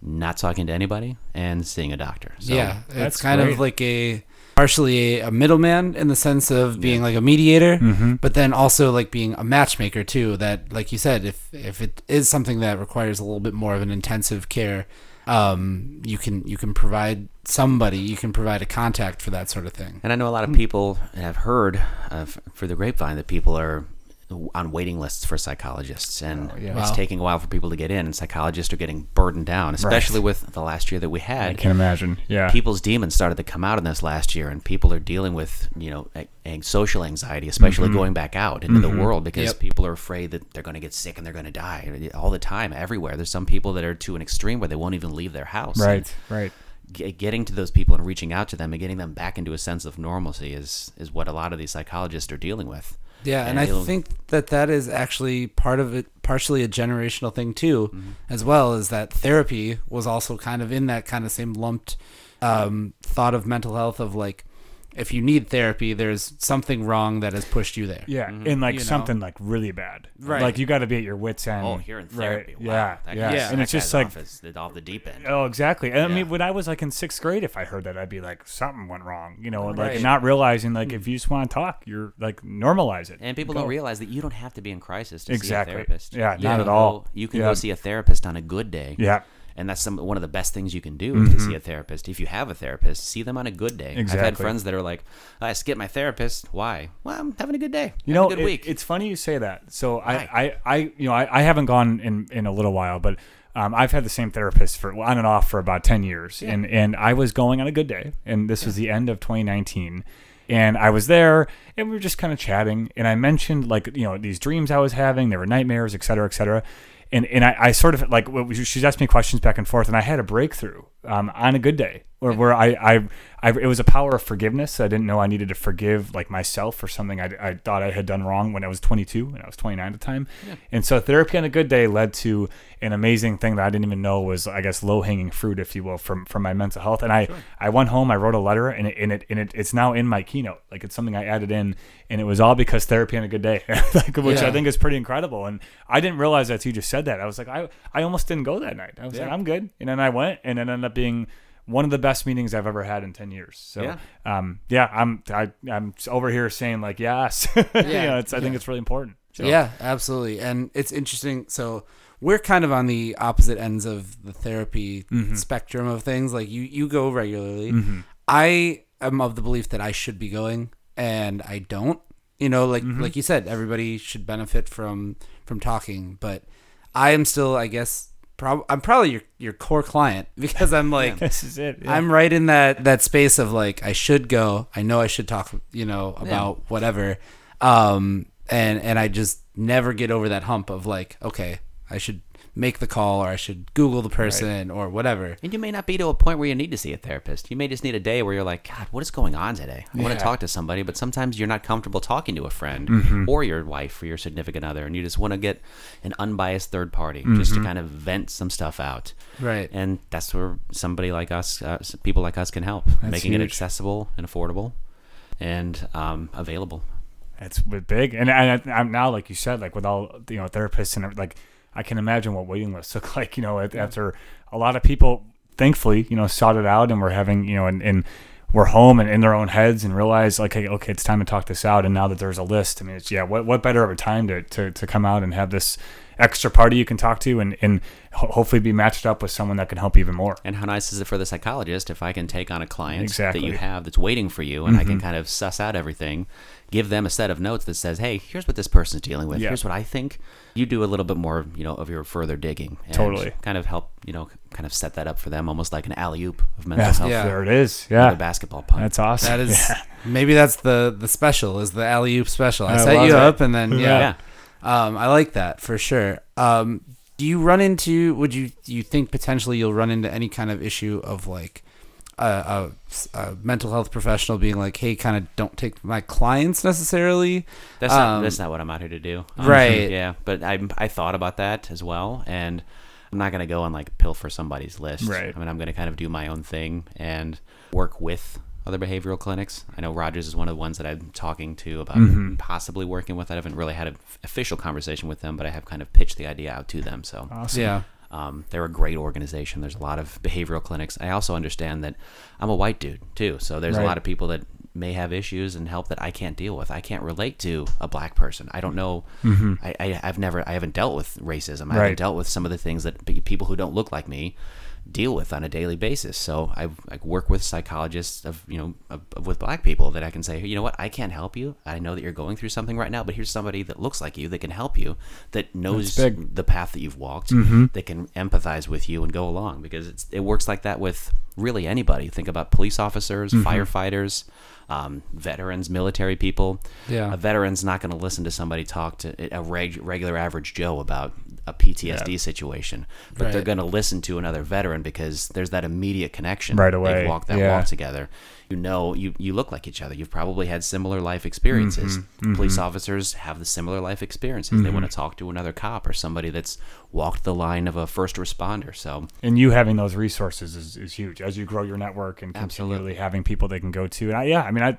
not talking to anybody and seeing a doctor. So yeah, it's kind great. of like a partially a, a middleman in the sense of being like a mediator, Mm-hmm. but then also like being a matchmaker too. That, like you said, if if it is something that requires a little bit more of an intensive care, um, you can you can provide somebody, you can provide a contact for that sort of thing. And I know a lot of people have heard uh, for the grapevine that people are on waiting lists for psychologists, and Oh, yeah. it's Wow. taking a while for people to get in. And psychologists are getting burdened down, especially with the last year that we had. I had. can imagine. Yeah. People's demons started to come out in this last year, and people are dealing with you know a- a- social anxiety, especially Mm-hmm. going back out into the world because Yep. people are afraid that they're going to get sick and they're going to die all the time, everywhere. There's some people that are to an extreme where they won't even leave their house. And right. Right. getting to those people and reaching out to them and getting them back into a sense of normalcy is is what a lot of these psychologists are dealing with. Yeah, and I think that that is actually part of it, partially a generational thing too, Mm-hmm. as well as that therapy was also kind of in that kind of same lumped um, thought of mental health of like, if you need therapy, there's something wrong that has pushed you there. Yeah, mm-hmm. and like You know? something like really bad. Right. Like you got to be at your wits end. Oh, here in therapy, Right. wow, Yeah. that yeah. guy's- And that it's just like off, his- off the deep end. Oh, exactly. And I mean, when I was like in sixth grade, if I heard that, I'd be like, something went wrong, you know, and like not realizing like hmm. if you just want to talk, you're like normalize it. And people Go. don't realize that you don't have to be in crisis to Exactly. see a therapist. Yeah, You not at all. go- you can Yeah. go see a therapist on a good day. Yeah, And that's some one of the best things you can do is to see a therapist. If you have a therapist, see them on a good day. I've had friends that are like, I skip my therapist. Why? Well, I'm having a good day. you know, a good it- week. it's funny you say that. So I? I, I, you know, I, I haven't gone in in a little while, but. Um, I've had the same therapist for on and off for about ten years, and and I was going on a good day, and this was the end of 2019, and I was there, and we were just kind of chatting, and I mentioned like you know these dreams I was having, there were nightmares, et cetera, et cetera, and and I, I sort of like she's asked me questions back and forth, and I had a breakthrough um, on a good day where, where I, I, I, it was a power of forgiveness. I didn't know I needed to forgive like myself for something I, I thought I had done wrong when I was 22 and I was 29 at the time. And so therapy on a good day led to an amazing thing that I didn't even know was, I guess, low hanging fruit, if you will, from, from my mental health. And I, I went home, I wrote a letter and it, and it, and it, it's now in my keynote. Like it's something I added in and it was all because therapy on a good day, like, which Yeah. I think is pretty incredible. And I didn't realize that you just said that. I was like, I, I almost didn't go that night. I was like, I'm good. And then I went and it ended up being one of the best meetings I've ever had in 10 years. So, Yeah. um, yeah, I'm, I, I'm over here saying like, yes, yeah, it's, I think it's really important. So, Yeah, absolutely. And it's interesting. So we're kind of on the opposite ends of the therapy Mm-hmm. spectrum of things. Like you, you go regularly. I am of the belief that I should be going, and I don't. You know, like Mm-hmm. like you said, everybody should benefit from from talking, but I am still, I guess, prob- I'm probably your your core client because I'm like. this is it. Yeah. I'm right in that that space of like I should go. I know I should talk, you know, about whatever. Um and and I just never get over that hump of like, okay, I should make the call or I should Google the person or whatever. And you may not be to a point where you need to see a therapist. You may just need a day where you're like, God, what is going on today? I want to talk to somebody, but sometimes you're not comfortable talking to a friend Mm-hmm. or your wife or your significant other, and you just want to get an unbiased third party just Mm-hmm. to kind of vent some stuff out. Right. And that's where somebody like us, uh, people like us, can help, making it accessible and affordable and um, available. It's big, and I, I'm now, like you said, like with all you know therapists and like I can imagine what waiting lists look like. You know, after a lot of people, thankfully, you know, sought it out, and we're having you know, and, and we're home and in their own heads, and realize like, hey, okay, it's time to talk this out. And now that there's a list, I mean, it's yeah, what what better of a time to to, to come out and have this extra party you can talk to, and and hopefully be matched up with someone that can help even more. And how nice is it for the psychologist if I can take on a client Exactly. Mm-hmm. that you have that's waiting for you and I can kind of suss out everything, give them a set of notes that says, hey, here's what this person's dealing with. Yeah. Here's what I think. You do a little bit more, you know, of your further digging. And Totally. Kind of help, you know, kind of set that up for them almost like an alley oop of mental Yeah, health. Yeah. there it is. Yeah. The Yeah, basketball punt. that's awesome. That is Yeah. maybe that's the the special is the alley oop special. I, I set you it. up and then yeah. yeah. Um, I like that for sure. Um, do you run into? Would you you think potentially you'll run into any kind of issue of like a, a, a mental health professional being like, "Hey, kind of don't take my clients necessarily." That's not Um, that's not what I'm out here to do. Right. Yeah, but I I thought about that as well, and I'm not gonna go and like pilfer somebody's list. Right. I mean, I'm gonna kind of do my own thing and work with other behavioral clinics. I know Rogers is one of the ones that I'm talking to about Mm-hmm. possibly working with. I haven't really had an official conversation with them, but I have kind of pitched the idea out to them. So Awesome. Yeah. um, they're a great organization. There's a lot of behavioral clinics. I also understand that I'm a white dude too, so there's Right. a lot of people that may have issues and help that I can't deal with. I can't relate to a black person. I don't know. I, I I've never I haven't dealt with racism. I Mm-hmm. Right. haven't dealt with some of the things that people who don't look like me deal with on a daily basis. So I, I work with psychologists of you know of, of- with black people that I can say, you know what, I can't help you. I know that you're going through something right now, but here's somebody that looks like you that can help you, that knows the path that you've walked, mm-hmm. that can empathize with you and go along because it's, it works like that with really anybody. Think about police officers, mm-hmm. firefighters. Um, veterans, military people. Yeah. A veteran's not going to listen to somebody talk to a reg- regular average Joe about a PTSD Yeah. situation, but they're going to listen to another veteran because there's that immediate connection. Right away, They've walked that yeah. walk together. You know, you, you look like each other. You've probably had similar life experiences. Mm-hmm, Police officers have the similar life experiences. They want to talk to another cop or somebody that's walked the line of a first responder. So and you having those resources is, is huge as you grow your network and continually Absolutely. having people they can go to. And I, yeah, I mean, I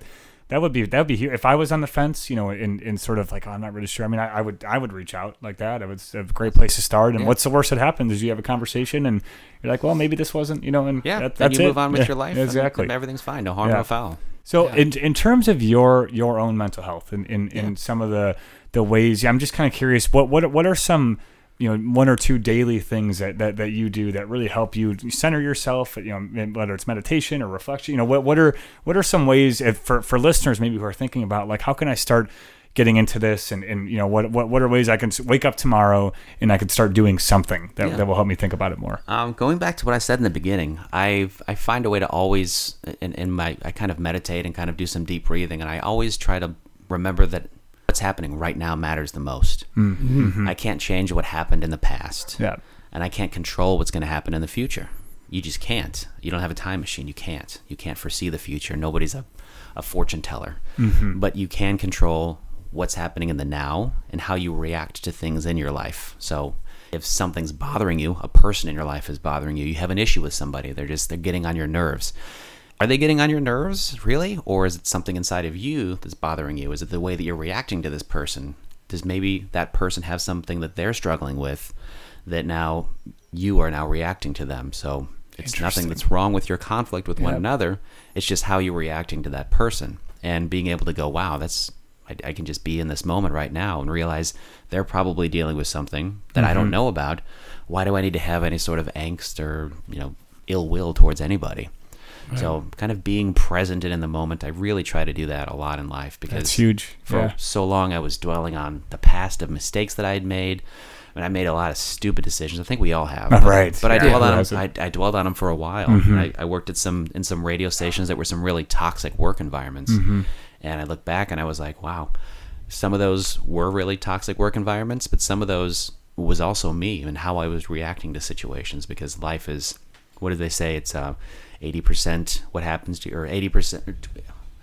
that would be that would be huge. If I was on the fence, you know, in, in sort of like, oh, I'm not really sure. I mean, I, I would I would reach out like that. It was a great place to start. And Yeah. what's the worst that happens is you have a conversation and you're like, well, maybe this wasn't, you know, and yeah, that, then that's you it. move on with Yeah, your life. and Exactly. everything's fine. No harm, Yeah. no foul. So in in terms of your your own mental health and in, in, some of the the ways, yeah, I'm just kind of curious. What what what are some you know one or two daily things that, that, that you do that really help you center yourself? You know, whether it's meditation or reflection. You know, what what are what are some ways if, for for listeners maybe who are thinking about like how can I start getting into this and, and you know what, what what are ways I can wake up tomorrow and I can start doing something that, Yeah. that will help me think about it more. Um, going back to what I said in the beginning, I I find a way to always in, in my I kind of meditate and kind of do some deep breathing, and I always try to remember that what's happening right now matters the most. Mm-hmm. I can't change what happened in the past, Yeah. and I can't control what's going to happen in the future. you just can't. You don't have a time machine. You can't. You can't foresee the future. Nobody's a, a fortune teller. Mm-hmm. But you can control what's happening in the now and how you react to things in your life. So if something's bothering you, a person in your life is bothering you, you have an issue with somebody, they're just they're getting on your nerves. Are they getting on your nerves, really? Or is it something inside of you that's bothering you? Is it the way that you're reacting to this person? Does maybe that person have something that they're struggling with that now you are now reacting to them? So it's nothing that's wrong with your conflict with one another. It's just how you're reacting to that person and being able to go, wow, that's I, I can just be in this moment right now and realize they're probably dealing with something that I don't mm-hmm. know about. Why do I need to have any sort of angst or you know ill will towards anybody? So kind of being present and in the moment, I really try to do that a lot in life because That's huge. for Yeah. so long I was dwelling on the past of mistakes that I had made. I and mean, I made a lot of stupid decisions. I think we all have. Right. But I Yeah. dwelled on them. I, I dwelled on them for a while. Mm-hmm. I, I worked at some in some radio stations that were some really toxic work environments. Mm-hmm. And I look back and I was like, wow, some of those were really toxic work environments, but some of those was also me and how I was reacting to situations because life is, what do they say? It's uh, 80% what happens to you, or 80%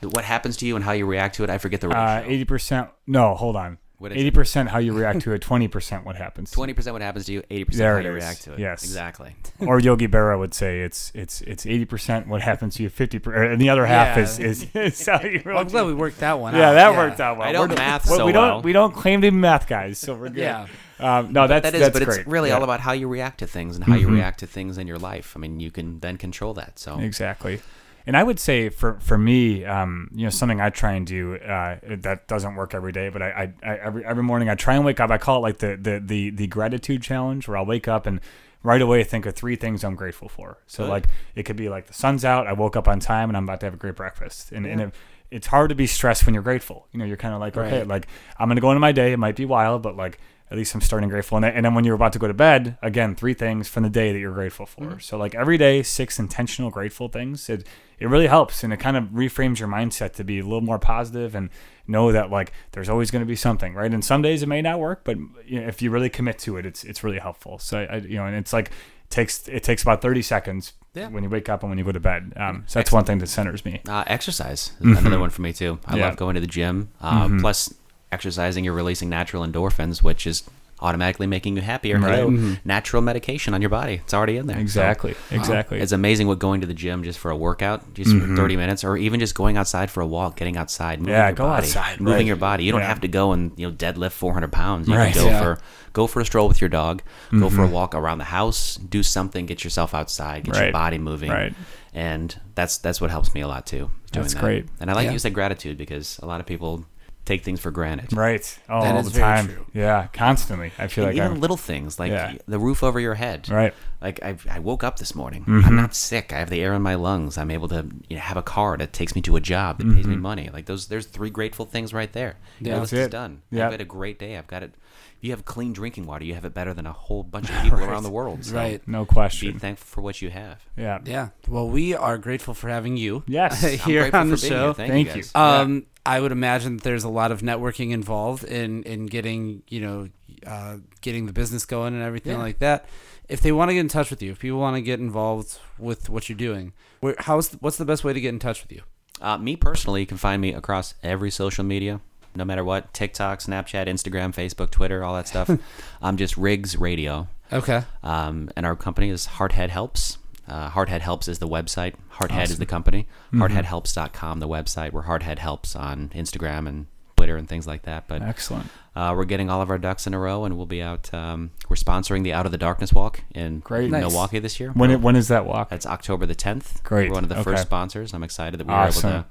what happens to you and how you react to it. I forget the ratio. Uh, Eighty percent. No, hold on. Eighty percent how you react to it. Twenty percent what happens. Twenty percent what happens to you, eighty percent There how it you is. react to it. Yes. exactly. or Yogi Berra would say it's it's it's eighty percent what happens to you, fifty percent, and the other half Yeah. is, is is how you. Well, I'm glad we worked that one out. yeah, out. that worked out well. I don't We're- math we- so we don't well. we don't claim to be math guys, so we're good. Yeah. Um, no, that's That is, that's but great. it's really Yeah. Mm-hmm. all about how you react to things and how you react to things in your life. I mean, you can then control that. So Exactly. And I would say for for me, um, you know, something I try and do uh, that doesn't work every day, but I, I, I every every morning I try and wake up. I call it like the the the, the gratitude challenge, where I'll wake up and right away think of three things I'm grateful for. So Good. like it could be like the sun's out, I woke up on time, and I'm about to have a great breakfast. And and it, it's hard to be stressed when you're grateful. You know, you're kind of like, okay, Right. like I'm gonna go into my day. It might be wild, but like at least I'm starting grateful. And, then- and then when you're about to go to bed, again, three things from the day that you're grateful for. So like every day, six intentional grateful things. It it really helps, and it kind of reframes your mindset to be a little more positive and know that like there's always going to be something, right? And some days it may not work, but you know, if you really commit to it, it's it's really helpful. So I, you know, and it's like it takes it takes about 30 seconds Yeah. when you wake up and when you go to bed. Um, so that's one thing that centers me. uh, exercise is another one for me too. I Yeah. love going to the gym. Uh, Plus, exercising, you're releasing natural endorphins, which is automatically making you happier. Right. Hello, mm-hmm. natural medication on your body. It's already in there. So, Exactly, uh, exactly. It's amazing what going to the gym just for a workout, just for mm-hmm. 30 minutes, or even just going outside for a walk, getting outside, moving Yeah, your go body, outside, moving right. your body. You don't Yeah. have to go and you know deadlift 400 pounds. You Right. can go Yeah. for go for a stroll with your dog, go for a mm-hmm. walk around the house, do something, get yourself outside, get your body moving, Right. and that's that's what helps me a lot too. Doing That's that. great. And I like Yeah. you said gratitude because a lot of people take things for granted. Right. Oh, That all the time. true. Yeah, constantly. I feel And like even I'm little things like Yeah. the roof over your head. right. Like I, I woke up this morning. Mm-hmm. I'm not sick. I have the air in my lungs. I'm able to you know, have a car that takes me to a job that pays me money. Like those, there's three grateful things right there. Yeah. Your That's is it. done. Yeah. I've had a great day. I've got it. If you have clean drinking water, you have it better than a whole bunch of people around the world. So Right. No question. Be thankful for what you have. Yeah. Yeah. Well, we are grateful for having you. Yes. Here on the for being show. Thank, Thank you. you. guys. Um, I would imagine that there's a lot of networking involved in in getting you know uh, getting the business going and everything Yeah. like that. If they want to get in touch with you, if people want to get involved with what you're doing, where, how's what's the best way to get in touch with you? Uh, me personally, you can find me across every social media, no matter what TikTok, Snapchat, Instagram, Facebook, Twitter, all that stuff. I'm just Riggs Radio. Okay. Um, and our company is Hearthead Helps. Uh, Hearthead Helps is the website. Hearthead is the company. HeartheadHelps.com, the website. We're Hearthead Helps on Instagram and Twitter and things like that. But Excellent. uh, we're getting all of our ducks in a row, and we'll be out. Um, we're sponsoring the Out of the Darkness Walk in Great. Nice. Milwaukee this year. When it, when is that walk? That's October the 10th. Great. We're one of the Okay. first sponsors. I'm excited that we were able to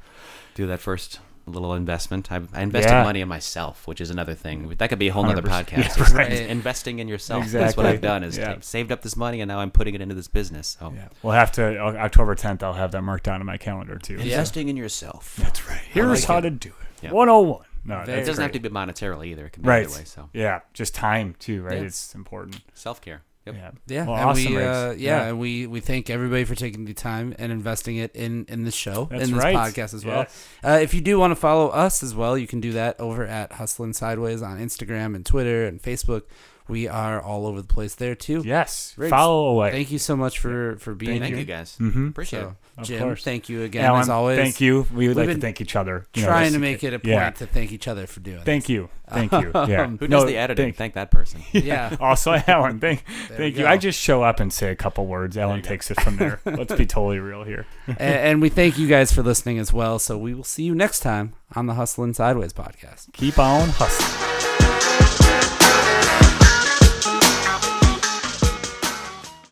do that first little investment. I, I invested Yeah. money in myself, which is another thing. That could be a whole other podcast. Yeah, Just right. Investing in yourself. That's what I've done is Yeah. saved up this money and now I'm putting it into this business. So Yeah. We'll have to October 10th. I'll have that marked down in my calendar too. Yeah. investing in yourself. That's right. Here's like how it. to do it. Yeah. 101. No, it doesn't have to be monetarily either. It can be Right. either way. So Yeah, just time too, right? Yeah. It's important. self care. Yep. Yeah. Yeah, Well, and awesome, we uh, yeah, Yeah. and we we thank everybody for taking the time and investing it in in the show That's in this right. podcast as well. Yes. Uh, if you do want to follow us as well, you can do that over at Hustling Sideways on Instagram and Twitter and Facebook. We are all over the place there too. Yes. Riggs, Follow away. Thank you so much for for being Thank here. you guys. Mhm. Appreciate So, it. Of Jim, course. thank you again Alan, as always. thank you. We would We've like to thank each other. You know, Trying this- to make it a point yeah. to thank each other for doing. Thank you. Thank you. Yeah. Um, Who No, does the editing? thank- Thank that person. Yeah. Also, Alan, thank, There thank you. go. I just show up and say a couple words. Alan takes it from there. Let's be totally real here. and, and we thank you guys for listening as well. So we will see you next time on the Hustlin' Sideways podcast. Keep on hustling.